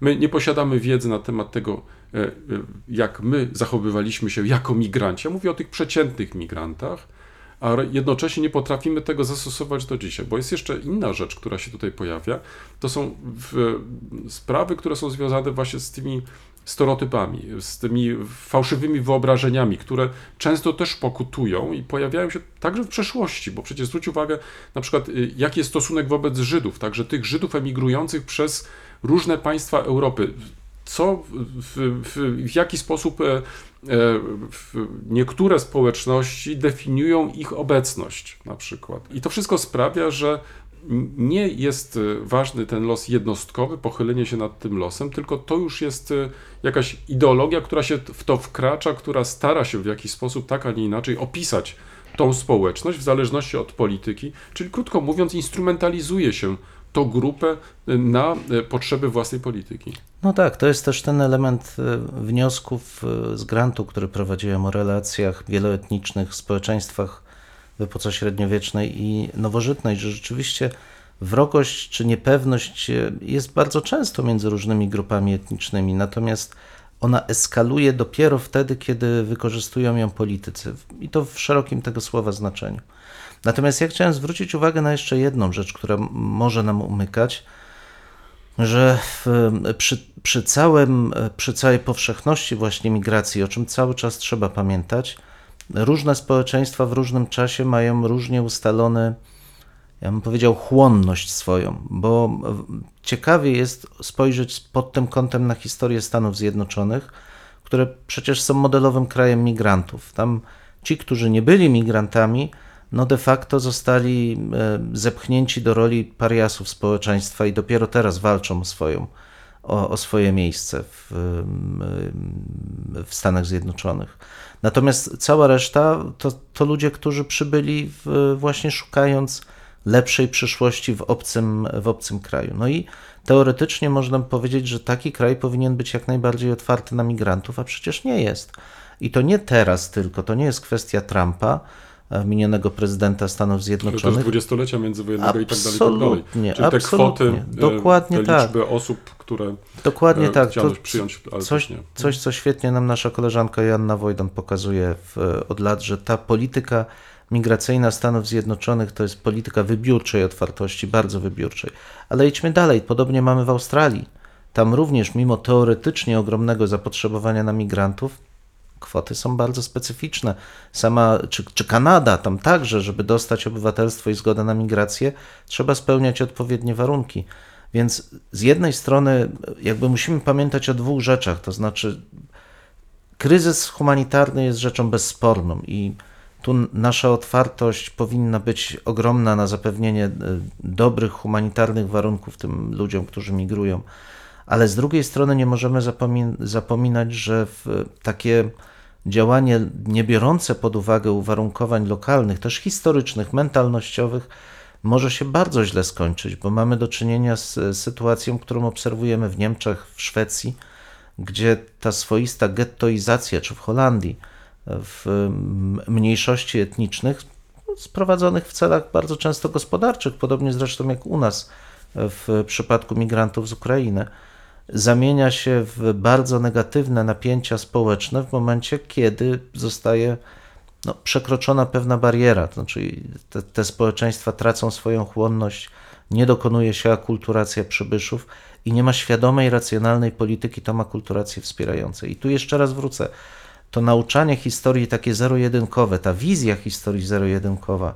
My nie posiadamy wiedzy na temat tego, e, e, jak my zachowywaliśmy się jako migranci. Ja mówię o tych przeciętnych migrantach, a jednocześnie nie potrafimy tego zastosować do dzisiaj, bo jest jeszcze inna rzecz, która się tutaj pojawia. To są sprawy, które są związane właśnie z tymi stereotypami, z tymi fałszywymi wyobrażeniami, które często też pokutują i pojawiają się także w przeszłości, bo przecież zwróć uwagę na przykład, y, jaki jest stosunek wobec Żydów, także tych Żydów emigrujących przez różne państwa Europy. Co, w, w, w jaki sposób e, e, niektóre społeczności definiują ich obecność, na przykład. I to wszystko sprawia, że nie jest e, ważny ten los jednostkowy, pochylenie się nad tym losem, tylko to już jest e, jakaś ideologia, która się w to wkracza, która stara się w jakiś sposób, tak a nie inaczej, opisać tą społeczność w zależności od polityki, czyli krótko mówiąc, instrumentalizuje się tą grupę e, na potrzeby własnej polityki. No tak, to jest też ten element wniosków z grantu, który prowadziłem o relacjach wieloetnicznych w społeczeństwach epoce średniowiecznej i nowożytnej, że rzeczywiście wrogość czy niepewność jest bardzo często między różnymi grupami etnicznymi, natomiast ona eskaluje dopiero wtedy, kiedy wykorzystują ją politycy i to w szerokim tego słowa znaczeniu. Natomiast ja chciałem zwrócić uwagę na jeszcze jedną rzecz, która może nam umykać, że w, przy, przy, całym, przy całej powszechności właśnie migracji, o czym cały czas trzeba pamiętać, różne społeczeństwa w różnym czasie mają różnie ustalone, ja bym powiedział, chłonność swoją, bo ciekawie jest spojrzeć pod tym kątem na historię Stanów Zjednoczonych, które przecież są modelowym krajem migrantów. Tam ci, którzy nie byli migrantami, no de facto zostali e, zepchnięci do roli pariasów społeczeństwa i dopiero teraz walczą o, swoją, o, o swoje miejsce w, w Stanach Zjednoczonych. Natomiast cała reszta to, to ludzie, którzy przybyli w, właśnie szukając lepszej przyszłości w obcym, w obcym kraju. No i teoretycznie można powiedzieć, że taki kraj powinien być jak najbardziej otwarty na migrantów, a przecież nie jest. I to nie teraz tylko, to nie jest kwestia Trumpa, minionego prezydenta Stanów Zjednoczonych. To jest dwudziestolecia międzywojennego i tak dalej, i tak dalej. Absolutnie, Czyli te absolutnie. kwoty, e, Dokładnie te tak. liczby osób, które Dokładnie e, tak. To przyjąć, coś, coś, co świetnie nam nasza koleżanka Joanna Wojdan pokazuje w, od lat, że ta polityka migracyjna Stanów Zjednoczonych to jest polityka wybiórczej otwartości, bardzo wybiórczej. Ale idźmy dalej. Podobnie mamy w Australii. Tam również, mimo teoretycznie ogromnego zapotrzebowania na migrantów, kwoty są bardzo specyficzne. Sama, czy, czy Kanada, tam także, żeby dostać obywatelstwo i zgodę na migrację, trzeba spełniać odpowiednie warunki. Więc z jednej strony, jakby musimy pamiętać o dwóch rzeczach, to znaczy, kryzys humanitarny jest rzeczą bezsporną i tu nasza otwartość powinna być ogromna na zapewnienie dobrych humanitarnych warunków tym ludziom, którzy migrują. Ale z drugiej strony nie możemy zapomin zapominać, że takie działanie nie biorące pod uwagę uwarunkowań lokalnych, też historycznych, mentalnościowych, może się bardzo źle skończyć, bo mamy do czynienia z sytuacją, którą obserwujemy w Niemczech, w Szwecji, gdzie ta swoista gettoizacja, czy w Holandii, w mniejszości etnicznych, sprowadzonych w celach bardzo często gospodarczych, podobnie zresztą jak u nas w przypadku migrantów z Ukrainy, zamienia się w bardzo negatywne napięcia społeczne w momencie, kiedy zostaje no, przekroczona pewna bariera, to znaczy te, te społeczeństwa tracą swoją chłonność, nie dokonuje się akulturacja przybyszów i nie ma świadomej, racjonalnej polityki tam akulturację wspierającej. I tu jeszcze raz wrócę. To nauczanie historii takie zero-jedynkowe, ta wizja historii zero-jedynkowa,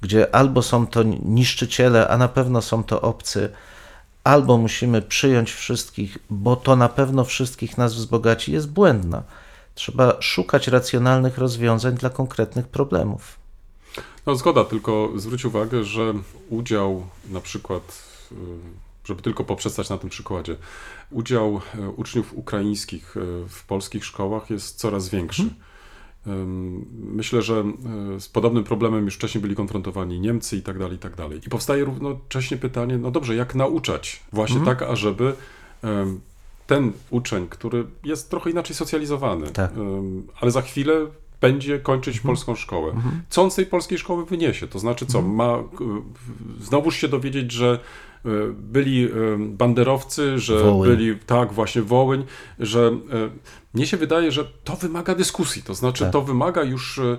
gdzie albo są to niszczyciele, a na pewno są to obcy, albo musimy przyjąć wszystkich, bo to na pewno wszystkich nas wzbogaci, jest błędna. Trzeba szukać racjonalnych rozwiązań dla konkretnych problemów. No zgoda, tylko zwróć uwagę, że udział na przykład, y, żeby tylko poprzestać na tym przykładzie, udział y, uczniów ukraińskich y, w polskich szkołach jest coraz większy. Ym, Myślę, że y, z podobnym problemem już wcześniej byli konfrontowani Niemcy i tak dalej, i tak dalej. I powstaje równocześnie pytanie, no dobrze, jak nauczać? Właśnie tak, ażeby ten uczeń, który jest trochę inaczej socjalizowany, Tak. ale za chwilę będzie kończyć polską szkołę. Co on z tej polskiej szkoły wyniesie? To znaczy co, ma y, znowuż się dowiedzieć, że y, byli banderowcy, że Wołyń. byli, tak, właśnie Wołyń, że mnie się wydaje, że to wymaga dyskusji, to znaczy Tak. to wymaga już y,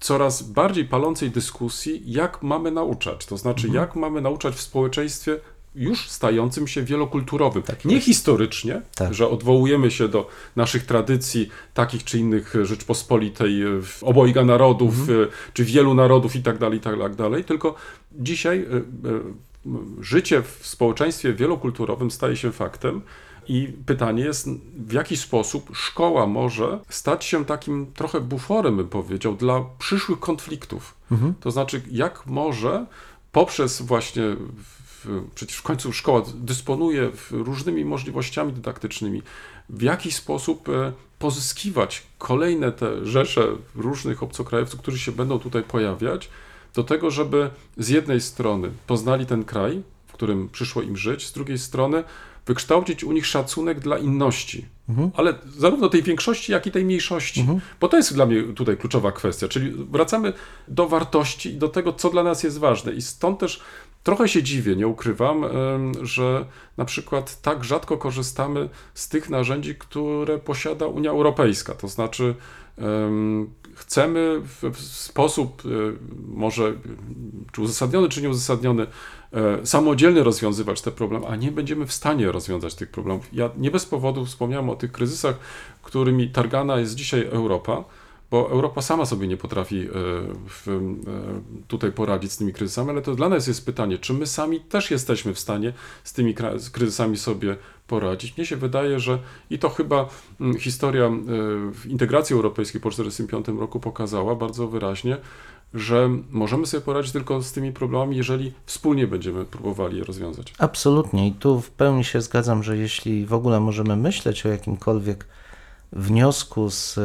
coraz bardziej palącej dyskusji, jak mamy nauczać, to znaczy Mhm. jak mamy nauczać w społeczeństwie już stającym się wielokulturowym. Nie historycznie, Tak. że odwołujemy się do naszych tradycji, takich czy innych e, Rzeczpospolitej, e, obojga narodów, Mhm. e, czy wielu narodów i tak dalej, i tak dalej, tylko dzisiaj e, e, życie w społeczeństwie wielokulturowym staje się faktem i pytanie jest, w jaki sposób szkoła może stać się takim trochę buforem, bym powiedział, dla przyszłych konfliktów. To znaczy, jak może poprzez właśnie, przecież w końcu szkoła dysponuje różnymi możliwościami dydaktycznymi, w jaki sposób e, pozyskiwać kolejne te rzesze różnych obcokrajowców, którzy się będą tutaj pojawiać, do tego, żeby z jednej strony poznali ten kraj, którym przyszło im żyć, z drugiej strony wykształcić u nich szacunek dla inności. Ale zarówno tej większości, jak i tej mniejszości. Bo to jest dla mnie tutaj kluczowa kwestia. Czyli wracamy do wartości i do tego, co dla nas jest ważne. I stąd też trochę się dziwię, nie ukrywam, że na przykład tak rzadko korzystamy z tych narzędzi, które posiada Unia Europejska. To znaczy, chcemy w, sposób e, może czy uzasadniony, czy nieuzasadniony, e, samodzielnie rozwiązywać te problemy, a nie będziemy w stanie rozwiązać tych problemów. Ja nie bez powodu wspomniałem o tych kryzysach, którymi targana jest dzisiaj Europa, bo Europa sama sobie nie potrafi e, e, tutaj poradzić z tymi kryzysami, ale to dla nas jest pytanie, czy my sami też jesteśmy w stanie z tymi kryzysami sobie poradzić. Mnie się wydaje, że i to chyba mm, historia e, integracji europejskiej po 1945 roku pokazała bardzo wyraźnie, że możemy sobie poradzić tylko z tymi problemami, jeżeli wspólnie będziemy próbowali je rozwiązać. Absolutnie. I tu w pełni się zgadzam, że jeśli w ogóle możemy myśleć o jakimkolwiek wniosku z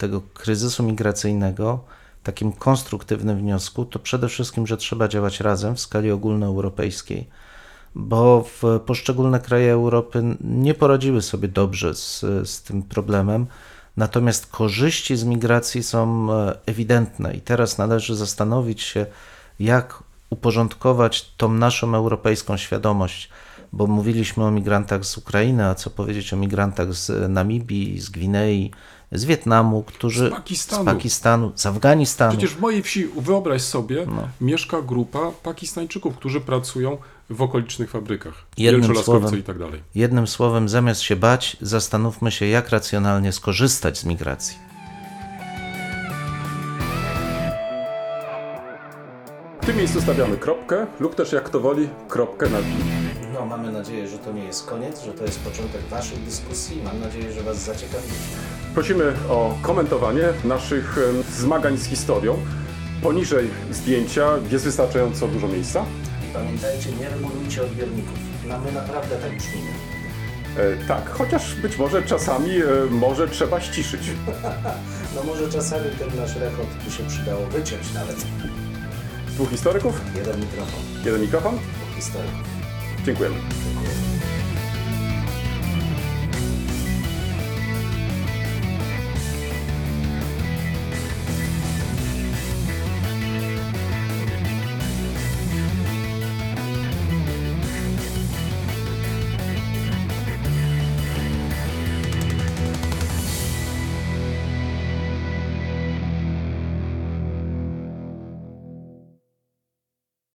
tego kryzysu migracyjnego, takim konstruktywnym wniosku, to przede wszystkim, że trzeba działać razem w skali ogólnoeuropejskiej, bo poszczególne kraje Europy nie poradziły sobie dobrze z, z tym problemem. Natomiast korzyści z migracji są e, ewidentne i teraz należy zastanowić się, jak uporządkować tą naszą europejską świadomość, bo mówiliśmy o migrantach z Ukrainy, a co powiedzieć o migrantach z Namibii, z Gwinei, z Wietnamu, którzy Z Pakistanu. z, Pakistanu, z Afganistanu. Przecież w mojej wsi, wyobraź sobie, No. mieszka grupa Pakistańczyków, którzy pracują w okolicznych fabrykach. Jednym słowem. i tak dalej. Jednym słowem, zamiast się bać, zastanówmy się, jak racjonalnie skorzystać z migracji. W tym miejscu stawiamy kropkę, lub też jak kto woli, kropkę na i. No, mamy nadzieję, że to nie jest koniec, że to jest początek Waszej dyskusji. Mam nadzieję, że Was zaciekawi. Prosimy o komentowanie naszych zmagań z historią. Poniżej zdjęcia jest wystarczająco dużo miejsca. I pamiętajcie, nie regulujcie odbiorników. No, my naprawdę tak brzmimy. E, tak, chociaż być może czasami e, może trzeba ściszyć. No może czasami ten nasz rechot by się przydało wyciąć nawet. Dwóch historyków, Jeden mikrofon, jeden mikrofon. dwóch historyków. Dziękujemy.